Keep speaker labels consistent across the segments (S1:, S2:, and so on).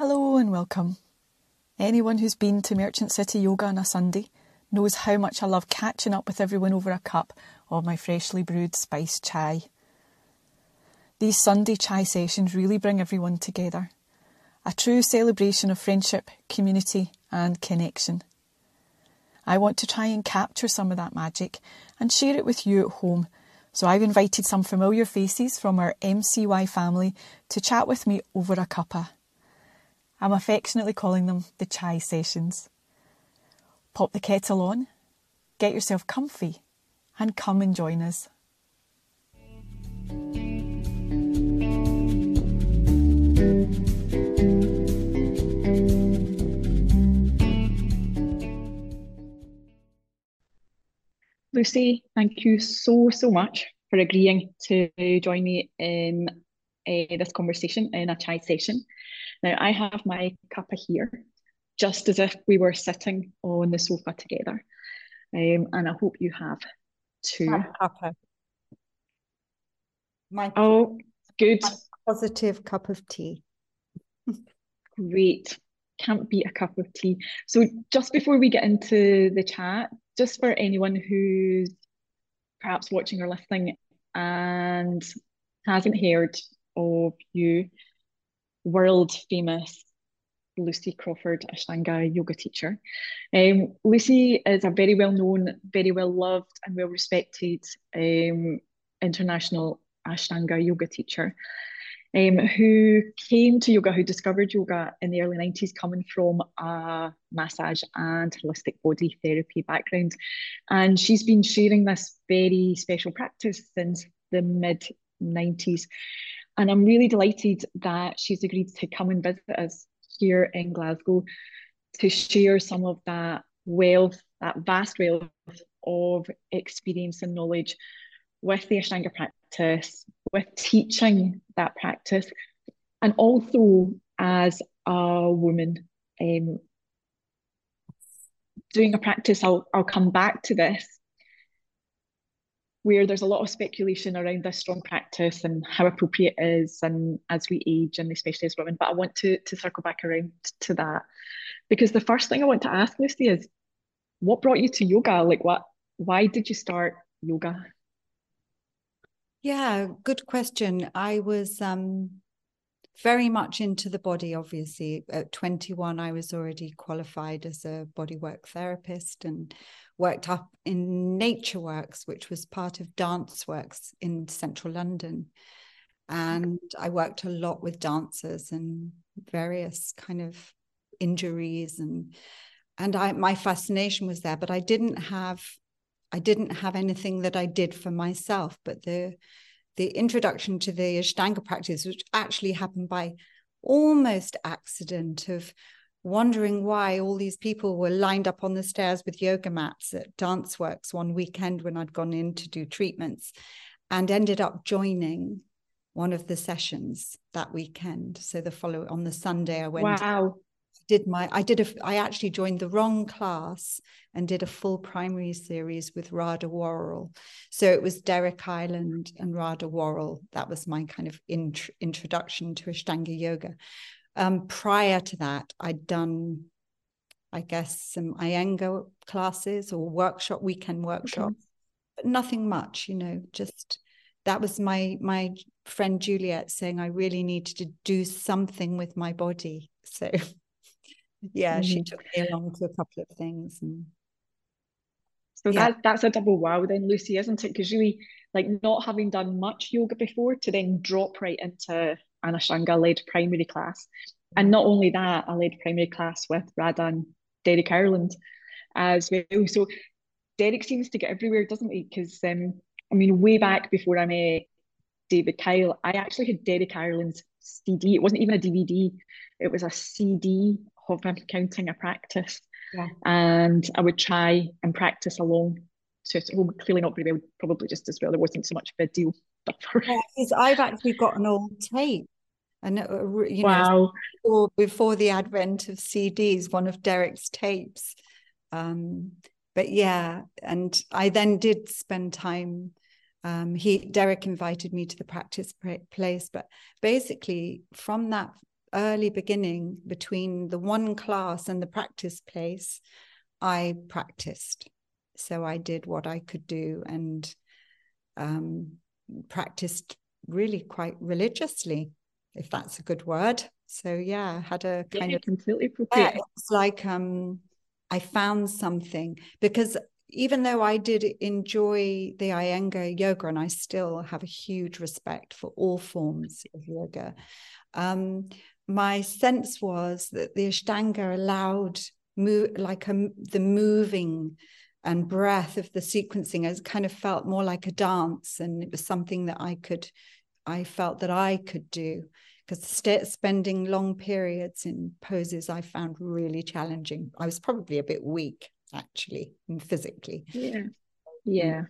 S1: Hello and welcome. Anyone who's been to Merchant City Yoga on a Sunday knows how much I love catching up with everyone over a cup of my freshly brewed spiced chai. These Sunday chai sessions really bring everyone together. A true celebration of friendship, community, and connection. I want to try and capture some of that magic and share it with you at home. So I've invited some familiar faces from our MCY family to chat with me over a cuppa. I'm affectionately calling them the chai sessions. Pop the kettle on, get yourself comfy, and come and join us.
S2: Lucy, thank you so, so much for agreeing to join me in uh, this conversation in a chai session. Now, I have my cuppa here, just as if we were sitting on the sofa together. Um, and I hope you have too.
S3: cuppa. My
S2: oh, good.
S3: positive cup of tea.
S2: Great. Can't beat a cup of tea. So, just before we get into the chat, just for anyone who's perhaps watching or listening and hasn't heard of you, world famous Lucy Crawford, Ashtanga yoga teacher. Um, Lucy is a very well known, very well loved, and well respected um, international Ashtanga yoga teacher um, who came to yoga, who discovered yoga in the early 90s, coming from a massage and holistic body therapy background. And she's been sharing this very special practice since the mid 90s. And I'm really delighted that she's agreed to come and visit us here in Glasgow to share some of that wealth, that vast wealth of experience and knowledge with the Ashtanga practice, with teaching that practice, and also as a woman. Um, doing a practice, I'll, I'll come back to this, where there's a lot of speculation around this strong practice and how appropriate it is and as we age and especially as women. But I want to, to circle back around to that. Because the first thing I want to ask Lucy is what brought you to yoga? Like what why did you start yoga?
S3: Yeah, good question. I was um, very much into the body, obviously. At 21, I was already qualified as a bodywork therapist and worked up in Nature Works, which was part of Dance Works in central London. And I worked a lot with dancers and various kind of injuries and and I my fascination was there, but I didn't have I didn't have anything that I did for myself, but the the introduction to the Ashtanga practice, which actually happened by almost accident of wondering why all these people were lined up on the stairs with yoga mats at Dance Works one weekend when I'd gone in to do treatments and ended up joining one of the sessions that weekend. So the follow on the Sunday I went
S2: wow
S3: did my I did a I actually joined the wrong class and did a full primary series with Radha Warrell. So it was Derek Ireland and Radha Warrell. That was my kind of int- introduction to Ashtanga yoga. Um, prior to that, I'd done, I guess, some Iyengar classes or workshop weekend workshops, okay. but nothing much. You know, just that was my my friend Juliet saying I really needed to do something with my body. So yeah, mm-hmm. she took me along to a couple of things. And
S2: so yeah. that that's a double wow then, Lucy, isn't it? Because really, like not having done much yoga before to then drop right into an Ashtanga led primary class. And not only that, I led primary class with Radha and Derek Ireland as well. So Derek seems to get everywhere, doesn't he? Because um, I mean, way back before I met David Kyle, I actually had Derek Ireland's CD. It wasn't even a DVD; it was a CD of him counting a practice. Yeah. And I would try and practice along to it. Well, clearly not very well, probably just as well. There wasn't so much video stuff for
S3: yeah, I've actually got an old tape. And uh, you know, wow. before, before the advent of CDs, one of Derek's tapes. Um, but yeah, and I then did spend time um, he Derek invited me to the practice place, but basically from that early beginning between the one class and the practice place, I practiced. So I did what I could do and um, practiced really quite religiously, if that's a good word. So yeah, I had a kind
S2: yeah,
S3: of
S2: completely appropriate.
S3: Yeah, it's like um, I found something because even though I did enjoy the Iyengar yoga, and I still have a huge respect for all forms of yoga, um, my sense was that the Ashtanga allowed move like a, the moving and breath of the sequencing as kind of felt more like a dance, and it was something that I could, I felt that I could do because st- spending long periods in poses I found really challenging. I was probably a bit weak actually physically.
S2: Yeah. Mm. Yeah.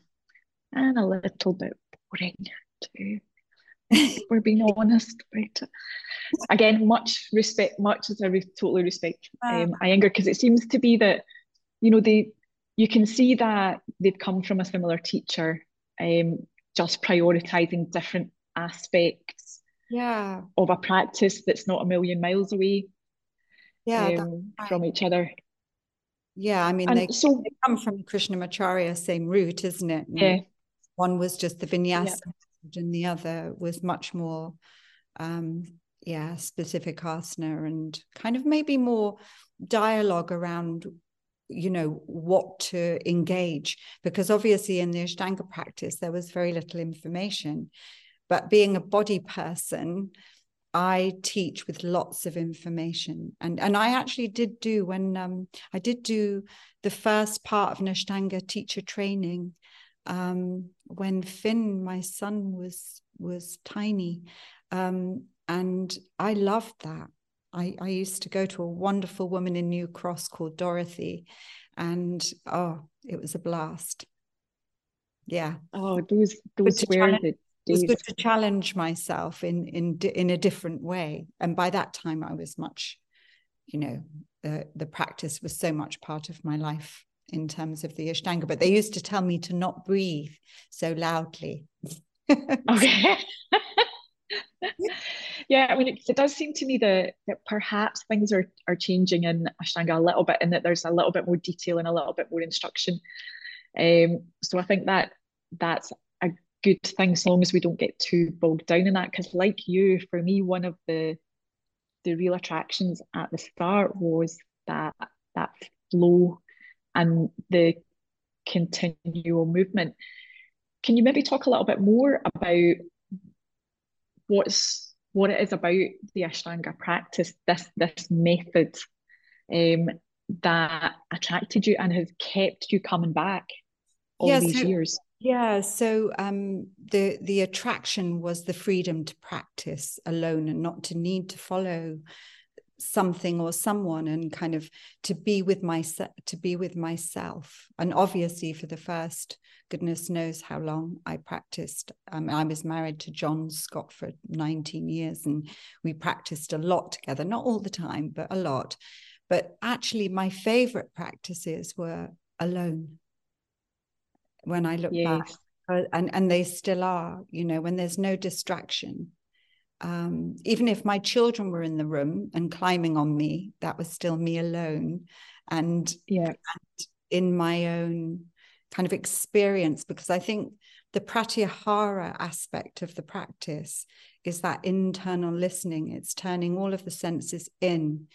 S2: And a little bit boring too. We're being honest about it. Again, much respect, much as I re- totally respect um, Iyengar because it seems to be that, you know, they you can see that they've come from a similar teacher, um, just prioritizing different aspects
S3: yeah
S2: of a practice that's not a million miles away
S3: yeah
S2: um, right. from each other
S3: yeah i mean they, so, they come from krishnamacharya same root isn't it
S2: yeah
S3: one was just the vinyasa yeah. And the other was much more um yeah specific asana and kind of maybe more dialogue around you know what to engage because obviously in the ashtanga practice there was very little information but being a body person, I teach with lots of information. And, and I actually did do when um, I did do the first part of Ashtanga teacher training um, when Finn, my son, was was tiny. Um, and I loved that. I, I used to go to a wonderful woman in New Cross called Dorothy, and oh, it was a blast. Yeah.
S2: Oh, those those were the it
S3: was good to challenge myself in in in a different way and by that time i was much you know the the practice was so much part of my life in terms of the ashtanga but they used to tell me to not breathe so loudly.
S2: Okay. Yeah i mean it, it, does seem to me that, that perhaps things are are changing in ashtanga a little bit and that there's a little bit more detail and a little bit more instruction. Um so i think that that's a good thing so long as we don't get too bogged down in that because like you for me one of the the real attractions at the start was that that flow and the continual movement. Can you maybe talk a little bit more about what's what it is about the ashtanga practice this this method um, that attracted you and has kept you coming back all yeah, these so, years?
S3: Yeah, so um, the the attraction was the freedom to practice alone and not to need to follow something or someone and kind of to be with myself to be with myself and obviously for the first goodness knows how long i practiced um, i was married to john scott for 19 years and we practiced a lot together not all the time but a lot but actually my favorite practices were alone when I look yes. back. Uh, and and they still are, you know, when there's no distraction. Um, even if my children were in the room and climbing on me, that was still me alone. And
S2: yeah, and
S3: in my own kind of experience, because I think the pratyahara aspect of the practice is that internal listening. It's turning all of the senses in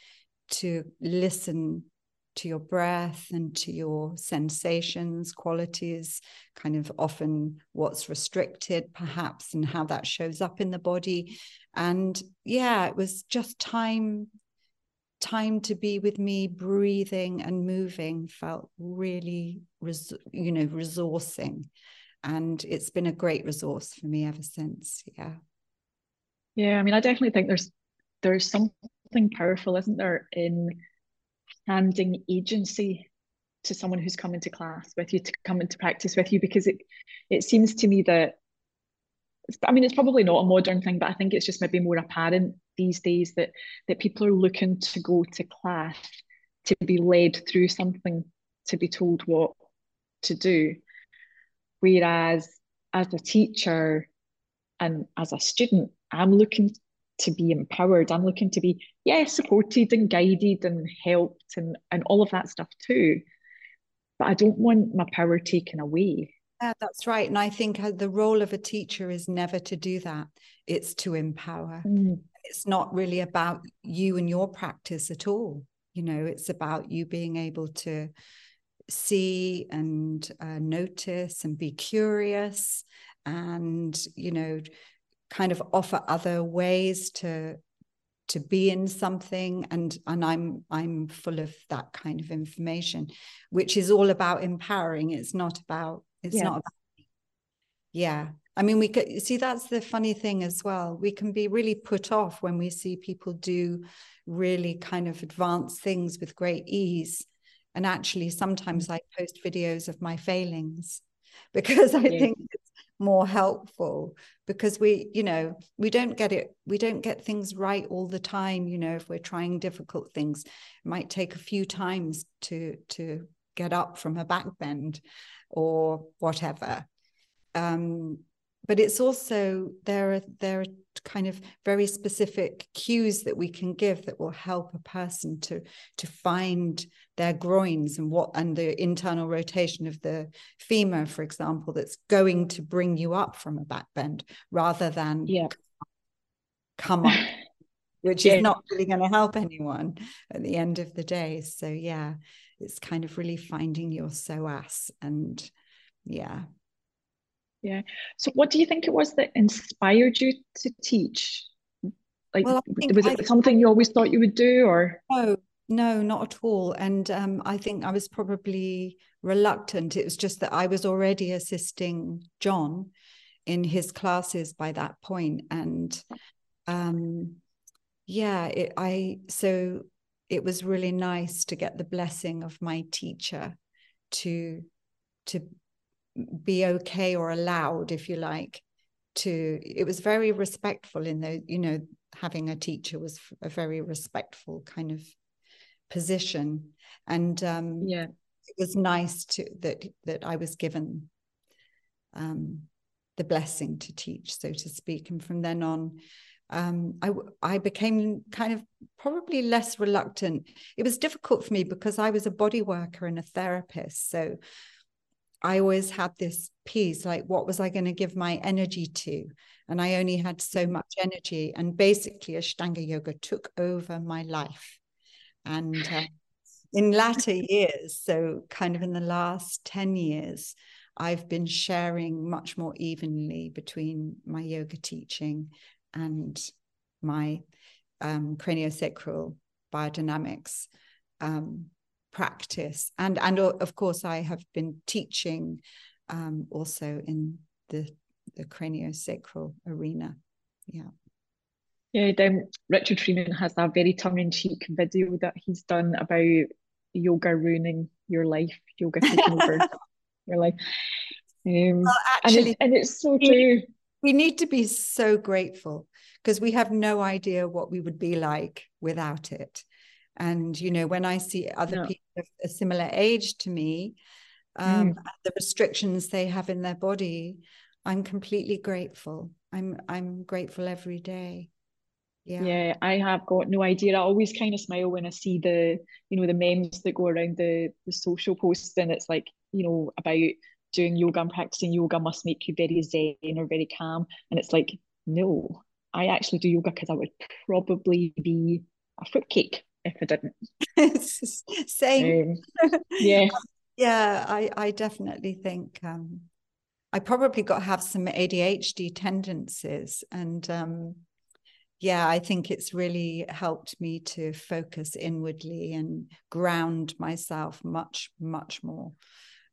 S3: to listen to your breath and to your sensations, qualities, kind of often what's restricted, perhaps, and how that shows up in the body. And yeah, it was just time time to be with me breathing and moving felt really res- you know resourcing and it's been a great resource for me ever since yeah
S2: yeah i mean i definitely think there's there's something powerful isn't there in handing agency to someone who's come into class with you to come into practice with you because it it seems to me that I mean it's probably not a modern thing but I think it's just maybe more apparent these days that that people are looking to go to class to be led through something to be told what to do. Whereas as a teacher and as a student I'm looking to be empowered. I'm looking to be, yeah, supported and guided and helped and, and all of that stuff too. But I don't want my power taken away.
S3: Yeah, that's right. And I think uh, the role of a teacher is never to do that, it's to empower. Mm. It's not really about you and your practice at all. You know, it's about you being able to see and uh, notice and be curious and, you know, kind of offer other ways to to be in something and and i'm i'm full of that kind of information which is all about empowering. It's not about it's not about yeah. I mean we could see that's the funny thing as well. We can be really put off when we see people do really kind of advanced things with great ease. And actually sometimes mm. i post videos of my failings because i think more helpful because we you know we don't get it we don't get things right all the time you know if we're trying difficult things. It might take a few times to to get up from a back bend or whatever. Um, but it's also there are there are kind of very specific cues that we can give that will help a person to to find their groins and what and the internal rotation of the femur for example that's going to bring you up from a back bend rather than
S2: yeah.
S3: come up which yeah. is not really going to help anyone at the end of the day so yeah it's kind of really finding your psoas and yeah
S2: yeah. So, what do you think it was that inspired you to teach? Like, well, was it I, something you always thought you would do, or
S3: no? No, not at all. And um, I think I was probably reluctant. It was just that I was already assisting John in his classes by that point, and um, yeah, it, I so it was really nice to get the blessing of my teacher to to be okay or allowed, if you like, to it was very respectful in the, you know, having a teacher was a very respectful kind of position. And um
S2: yeah,
S3: it was nice to that that I was given um the blessing to teach, so to speak. And from then on, um, I, I became kind of probably less reluctant. It was difficult for me because I was a body worker and a therapist. So I always had this piece like, what was I going to give my energy to? And I only had so much energy. And basically, Ashtanga Yoga took over my life. And uh, in latter years, so kind of in the last 10 years, I've been sharing much more evenly between my yoga teaching and my um, craniosacral biodynamics um, practice. And and of course i have been teaching um, also in the the craniosacral arena. Yeah
S2: yeah um, richard freeman has a very tongue-in-cheek video that he's done about yoga ruining your life yoga taking over your life. Um, well, actually, and, it, and it's so true.
S3: we need to be so grateful because we have no idea what we would be like without it. And you know when i see other yeah. people of a similar age to me um, mm. the restrictions they have in their body i'm completely grateful. I'm i'm grateful every day
S2: yeah yeah i have got no idea i always kind of smile when i see the you know the memes that go around the the social posts and it's like you know about doing yoga and practicing yoga must make you very zen or very calm and it's like no i actually do yoga because i would probably be a fruitcake if I didn't.
S3: Same.
S2: Um, yeah.
S3: yeah, I, I definitely think um, I probably got to have some ADHD tendencies. And um, yeah, I think it's really helped me to focus inwardly and ground myself much, much more.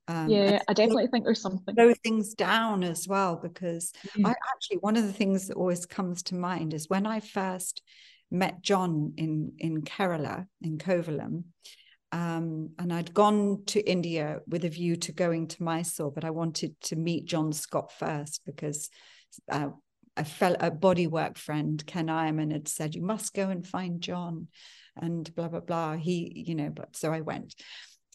S2: Um, yeah, I definitely think there's something.
S3: Slow things down as well because mm. I actually one of the things that always comes to mind is when I first met John in in Kerala in Kovalam. Um, and I'd gone to India with a view to going to Mysore, but I wanted to meet John Scott first because uh, a fellow a bodywork friend, Ken Ironman, had said you must go and find John, and blah blah blah. He, you know, but so I went,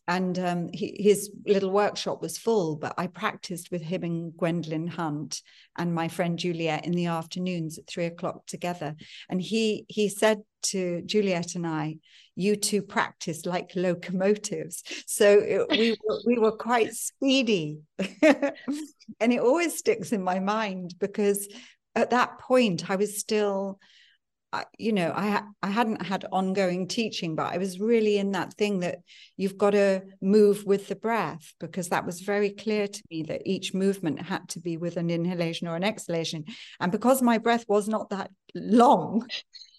S3: and um, he, his little workshop was full, but I practiced with him and Gwendolyn Hunt and my friend Juliet in the afternoons at three o'clock together. And he he said to Juliet and I, "You two practice like locomotives." So it, we we were quite speedy, and it always sticks in my mind because at that point I was still you know i i hadn't had ongoing teaching but i was really in that thing that you've got to move with the breath because that was very clear to me that each movement had to be with an inhalation or an exhalation. And because my breath was not that long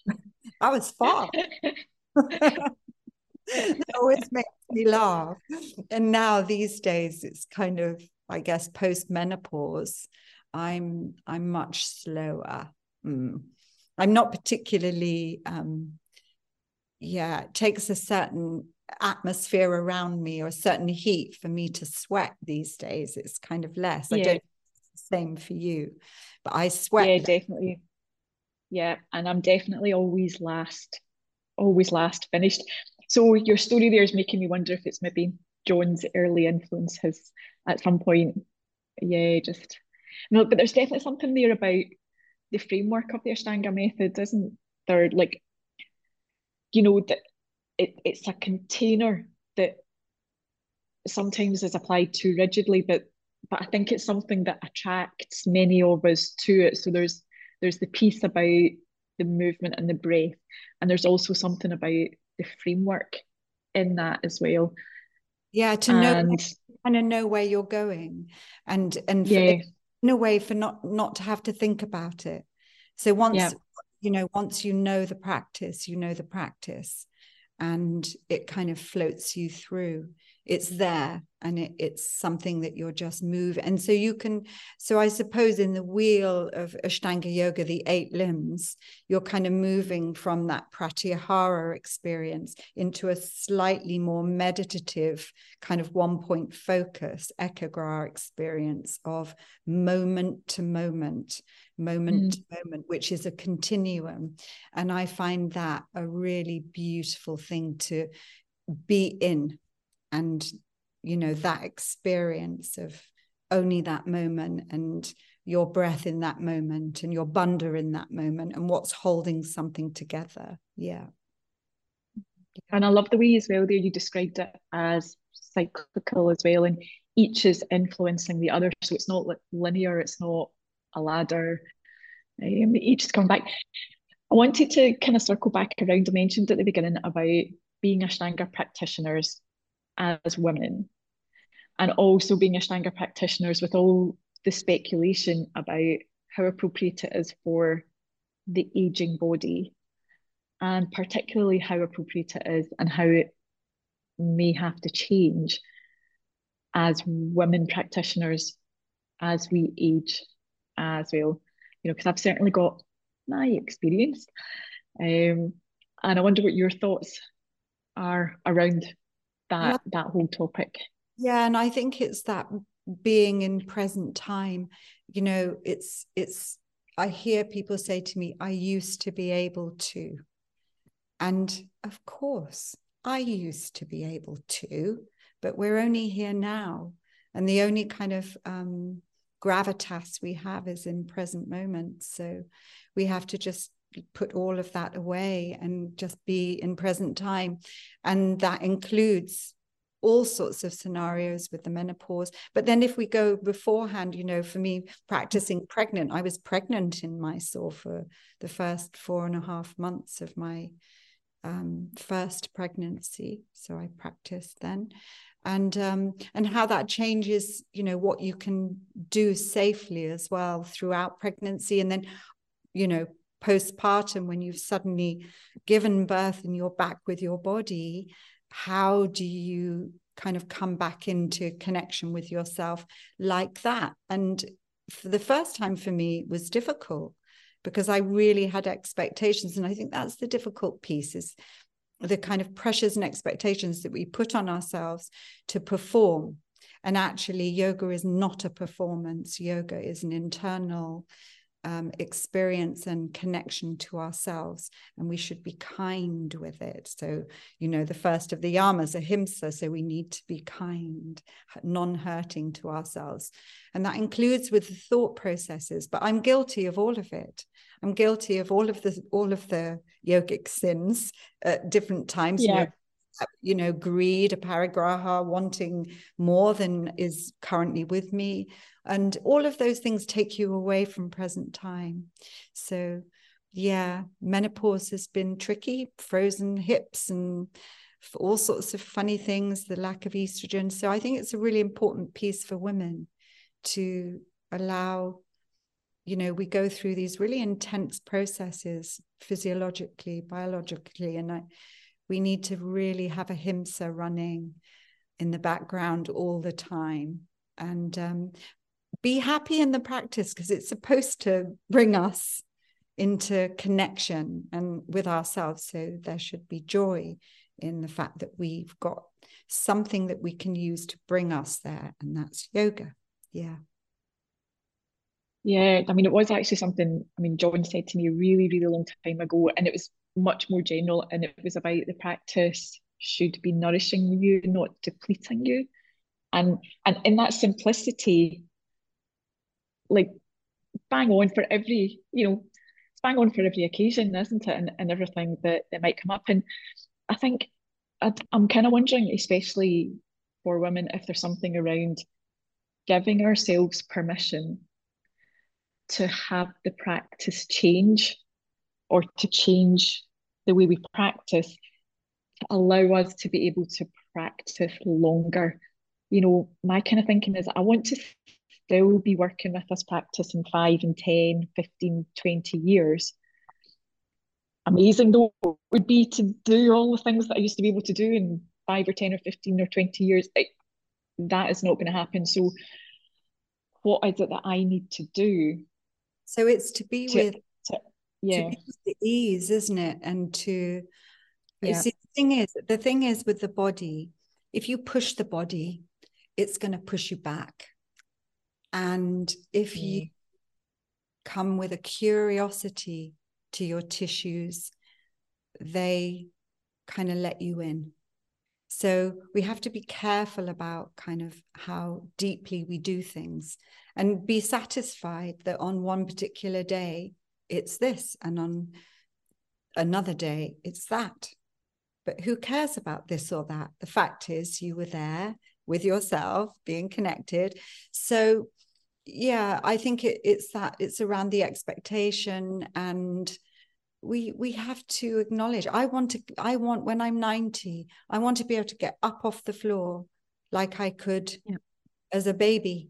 S3: i was fast it always makes me laugh. And now these days it's kind of i guess post menopause i'm i'm much slower mm I'm not particularly, um, yeah, it takes a certain atmosphere around me or a certain heat for me to sweat these days. It's kind of less. Yeah. I don't same for you, but I sweat.
S2: Yeah, definitely. Yeah, and I'm definitely always last, always last finished. So your story there is making me wonder if it's maybe John's early influence has at some point. Yeah, just no, but there's definitely something there about the framework of the Ashtanga method, isn't there? Like, you know, that it, it's a container that sometimes is applied too rigidly, but but I think it's something that attracts many of us to it. So there's there's the piece about the movement and the breath, and there's also something about the framework in that as well.
S3: Yeah, to and, know kind of know where you're going, and and yeah a way for not not to have to think about it so once yeah. you know once you know the practice you know the practice and it kind of floats you through it's there and it, it's something that you're just moving and so you can so i suppose in the wheel of ashtanga yoga the eight limbs you're kind of moving from that pratyahara experience into a slightly more meditative kind of one point focus ekagra experience of moment to moment moment mm. to moment which is a continuum and i find that a really beautiful thing to be in and you know that experience of only that moment and your breath in that moment and your bandha in that moment and what's holding something together. Yeah.
S2: And i love the way as well there you described it as cyclical as well and each is influencing the other. So it's not linear it's not a ladder. Um, each is coming back. I wanted to kind of circle back around i mentioned at the beginning about being ashtanga practitioners as women and also being Ashtanga practitioners with all the speculation about how appropriate it is for the aging body and particularly how appropriate it is and how it may have to change as women practitioners as we age as well. You know because i've certainly got my experience um, and i wonder what your thoughts are around that yeah. that whole topic.
S3: Yeah and i think it's that being in present time you know it's it's i hear people say to me i used to be able to. And of course i used to be able to but we're only here now. And the only kind of um, gravitas we have is in present moment. So we have to just put all of that away and just be in present time. And that includes all sorts of scenarios with the menopause. But then if we go beforehand, you know, for me practicing pregnant, I was pregnant in Mysore for the first four and a half months of my um, first pregnancy. So I practiced then. And um, and how that changes, you know, what you can do safely as well throughout pregnancy, and then, you know, postpartum when you've suddenly given birth and you're back with your body how do you kind of come back into connection with yourself like that? And for the first time for me was difficult because i really had expectations and i think that's the difficult piece is the kind of pressures and expectations that we put on ourselves to perform. And actually yoga is not a performance. Yoga is an internal um, experience and connection to ourselves, and we should be kind with it. So, you know, the first of the yamas, ahimsa, so we need to be kind, non hurting to ourselves. And that includes with the thought processes, but I'm guilty of all of it. I'm guilty of all of the all of the yogic sins at different times. Yeah. You know, Uh, you know, greed, aparigraha, wanting more than is currently with me. And all of those things take you away from present time. So, yeah, menopause has been tricky, frozen hips and all sorts of funny things, the lack of estrogen. So, I think it's a really important piece for women to allow you know we go through these really intense processes physiologically biologically and I, we need to really have ahimsa running in the background all the time. And um, be happy in the practice because it's supposed to bring us into connection and with ourselves. So there should be joy in the fact that we've got something that we can use to bring us there and that's yoga. Yeah.
S2: Yeah i mean it was actually something i mean john said to me a really really long time ago and it was much more general and it was about the practice should be nourishing you not depleting you. And and in that simplicity like bang on for every you know bang on for every occasion isn't it? And, and everything that, that might come up. And i think i i'm kind of wondering especially for women if there's something around giving ourselves permission to have the practice change or to change the way we practice to allow us to be able to practice longer. You know, my kind of thinking is I want to still be working with this practice in five and 10, 15, 20 years. Amazing though it would be to do all the things that I used to be able to do in five or 10 or 15 or 20 years. It, that is not going to happen. So, what is it that I need to do?
S3: So, it's to be to, with yeah the ease isn't it and to yeah. see the thing is the thing is with the body if you push the body it's going to push you back and if mm. you come with a curiosity to your tissues they kind of let you in so we have to be careful about kind of how deeply we do things and be satisfied that on one particular day it's this and on another day it's that. But who cares about this or that? The fact is you were there with yourself being connected. So yeah i think it, it's that it's around the expectation and we we have to acknowledge i want to i want when i'm 90 i want to be able to get up off the floor like i could yeah. as a baby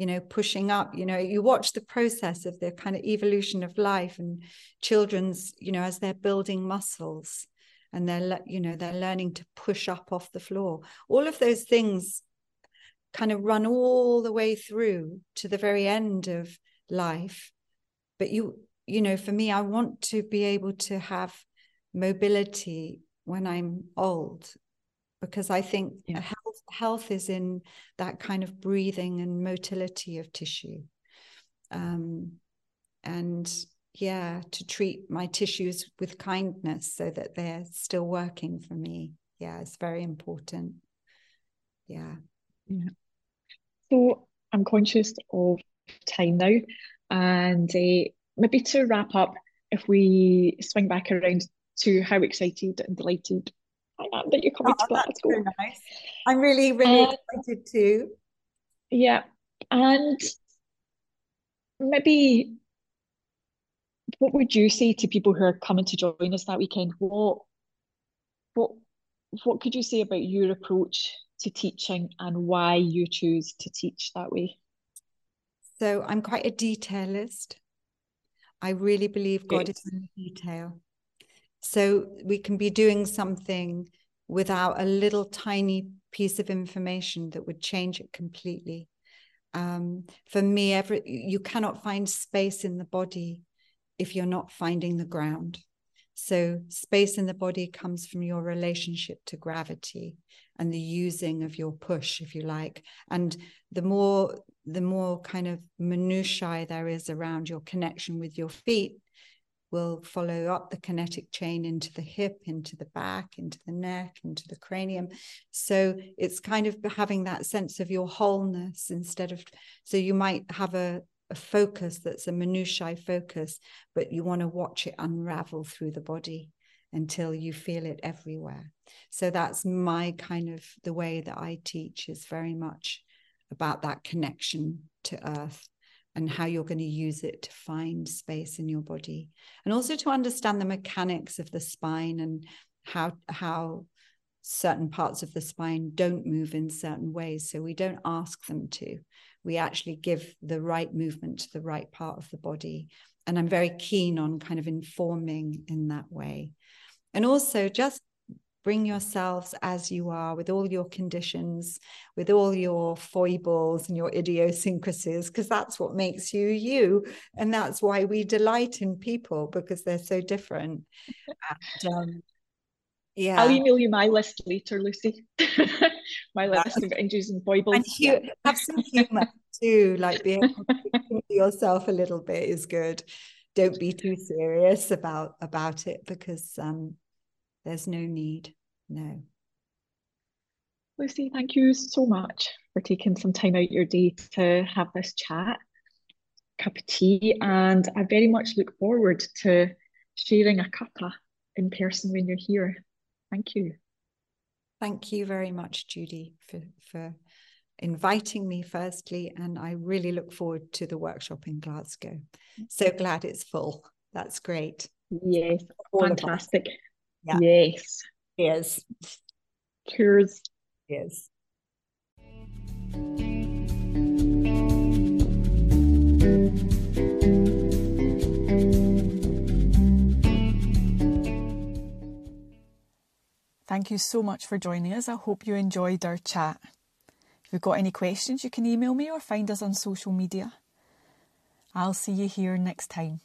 S3: you know pushing up you know you watch the process of the kind of evolution of life and children's you know as they're building muscles and they're you know they're learning to push up off the floor. All of those things kind of run all the way through to the very end of life. But you you know for me i want to be able to have mobility when i'm old because I think yeah. health, health is in that kind of breathing and motility of tissue. Um, and yeah, to treat my tissues with kindness so that they're still working for me. Yeah, it's very important. Yeah.
S2: Yeah. So I'm conscious of time now, and uh, maybe to wrap up, if we swing back around to how excited and delighted Am that you're coming oh, to Glasgow.
S3: nice. I'm really, really uh, excited too.
S2: Yeah. And maybe what would you say to people who are coming to join us that weekend? What what what could you say about your approach to teaching and why you choose to teach that way?
S3: So I'm quite a detailist. I really believe God is in the detail. So we can be doing something without a little tiny piece of information that would change it completely. Um, for me, every you cannot find space in the body if you're not finding the ground. So, space in the body comes from your relationship to gravity and the using of your push, if you like. And the more, the more kind of minutiae there is around your connection with your feet, will follow up the kinetic chain into the hip, into the back, into the neck, into the cranium. So it's kind of having that sense of your wholeness instead of, so you might have a, a focus that's a minutiae focus, but you want to watch it unravel through the body until you feel it everywhere. So that's my kind of the way that I teach is very much about that connection to earth and how you're going to use it to find space in your body and also to understand the mechanics of the spine and how how certain parts of the spine don't move in certain ways so we don't ask them to we actually give the right movement to the right part of the body. And I'm very keen on kind of informing in that way. And also just bring yourselves as you are with all your conditions, with all your foibles and your idiosyncrasies, because that's what makes you you. And that's why we delight in people because they're so different. And, um,
S2: yeah. I'll email you my list later, Lucy. my list of injuries and foibles. And
S3: you have some humor too, like being yourself a little bit is good. Don't be too serious about about it because um, there's no need. No.
S2: Lucy, thank you so much for taking some time out your day to have this chat, cup of tea, and I very much look forward to sharing a cuppa in person when you're here. Thank you.
S3: Thank you very much, Judy, for, for inviting me firstly. And I really look forward to the workshop in Glasgow. So glad it's full. That's great.
S2: Yes, All fantastic. Yeah. Yes.
S3: Yes.
S2: Cheers.
S3: Yes.
S1: Thank you so much for joining us. I hope you enjoyed our chat. If you've got any questions, you can email me or find us on social media. I'll see you here next time.